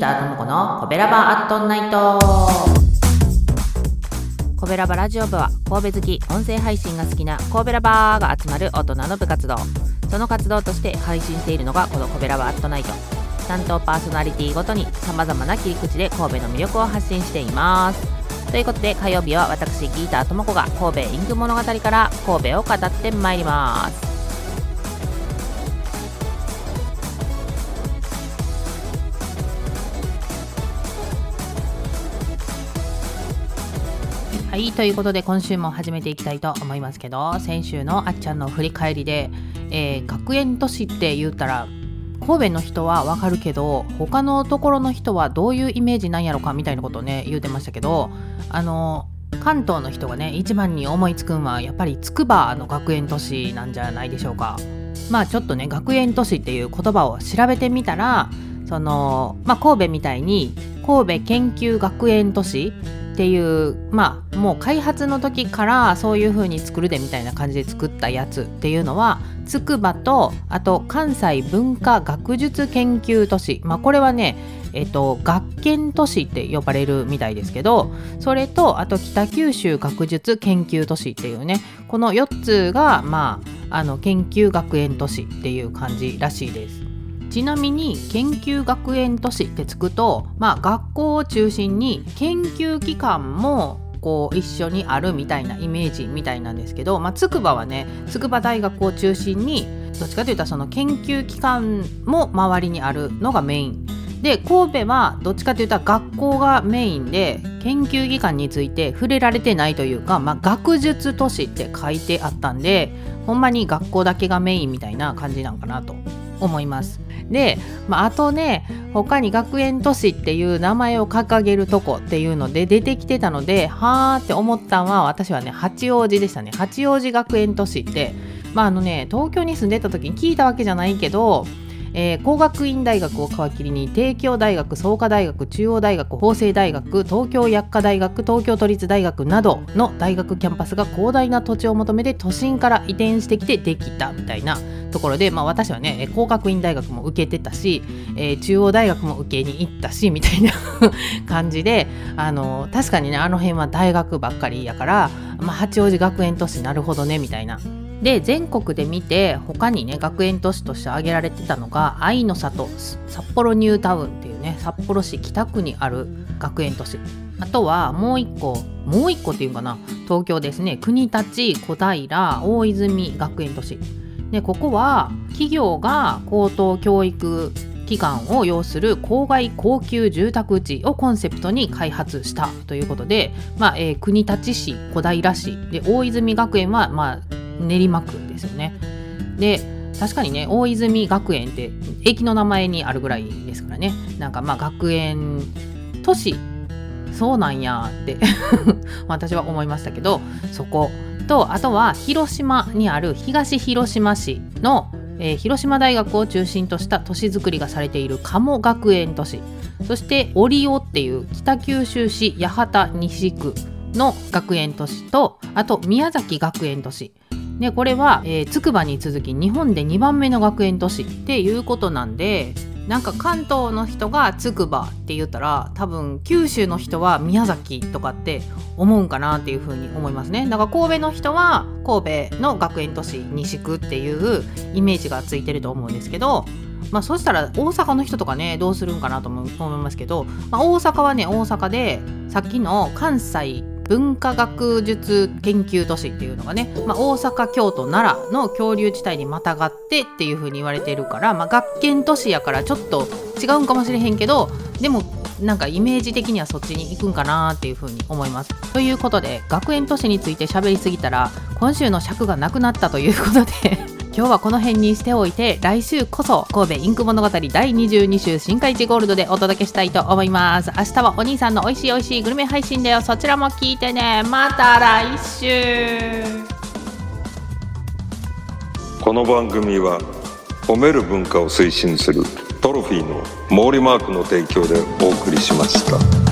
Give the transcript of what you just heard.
ターともこのコベラバアットナイト。コベラバラジオ部は神戸好き音声配信が好きな神戸ラバーが集まる大人の部活動。その活動として配信しているのがこのコベラバアットナイト。担当パーソナリティごとにさまざまな切り口で神戸の魅力を発信しています。ということで火曜日は私ギーターともこが神戸インク物語から神戸を語ってまいります。はいということで今週も始めていきたいと思いますけど先週のあっちゃんの振り返りで、えー、学園都市って言ったら神戸の人はわかるけど他のところの人はどういうイメージなんやろかみたいなことをね言うてましたけどあの関東の人がね一番に思いつくんはやっぱり筑波の学園都市なんじゃないでしょうか。まあちょっとね学園都市っていう言葉を調べてみたらそのまあ神戸みたいに神戸研究学園都市っていうまあもう開発の時からそういう風に作るでみたいな感じで作ったやつっていうのは筑波とあと関西文化学術研究都市まあこれはねえっと、学研都市って呼ばれるみたいですけどそれとあと北九州学術研究都市っていうねこの4つがまああの研究学園都市っていう感じらしいです。ちなみに研究学園都市ってつくと、まあ、学校を中心に研究機関もこう一緒にあるみたいなイメージみたいなんですけど、まあ、筑波はね筑波大学を中心にどっちかというとその研究機関も周りにあるのがメイン。で神戸はどっちかというと学校がメインで研究機関について触れられてないというか、まあ、学術都市って書いてあったんでほんまに学校だけがメインみたいな感じなんかなと。思います。で、まあ、あとね他に学園都市っていう名前を掲げるとこっていうので出てきてたのではあって思ったのは私はね八王子でしたね八王子学園都市ってまああのね東京に住んでた時に聞いたわけじゃないけどえー、工学院大学を皮切りに帝京大学創価大学中央大学法政大学東京薬科大学東京都立大学などの大学キャンパスが広大な土地を求めて都心から移転してきてできたみたいなところで、まあ、私はね工学院大学も受けてたし、えー、中央大学も受けに行ったしみたいな 感じであの確かにねあの辺は大学ばっかりやから、まあ、八王子学園都市なるほどねみたいな。で全国で見て他にね学園都市として挙げられてたのが愛の里札幌ニュータウンっていうね札幌市北区にある学園都市。あとはもう一個もう一個っていうかな東京ですね。国立小平大泉学園都市。でここは企業が高等教育機関を要する郊外高級住宅地をコンセプトに開発したということで、まあえー、国立市小平市で大泉学園は、まあ、練馬区ですよね。で確かにね大泉学園って駅の名前にあるぐらいですからねなんかまあ学園都市そうなんやって 私は思いましたけどそことあとは広島にある東広島市の、えー、広島大学を中心とした都市づくりがされている鴨学園都市。そして折尾っていう北九州市八幡西区の学園都市とあと宮崎学園都市。でこれは、えー、筑波に続き日本で2番目の学園都市っていうことなんでなんか関東の人が筑波って言ったら多分九州の人は宮崎とかって思うんかなっていうふうに思いますね。だから神戸の人は神戸の学園都市西区っていうイメージがついてると思うんですけどまあそしたら大阪の人とかねどうするんかなと思いますけど、まあ、大阪はね大阪でさっきの関西文化学術研究都市っていうのがね、まあ、大阪京都奈良の恐竜地帯にまたがってっていう風に言われてるから、まあ、学研都市やからちょっと違うんかもしれへんけどでもなんかイメージ的にはそっちに行くんかなっていう風に思います。ということで学園都市について喋りすぎたら今週の尺がなくなったということで今日はこの辺にしておいて来週こそ神戸インク物語第22週新海地ゴールドでお届けしたいと思います。明日はお兄さんの美味しい美味しいグルメ配信だよそちらも聞いてね。また来週。この番組は褒める文化を推進するトロフィーの毛利マークの提供でお送りしました。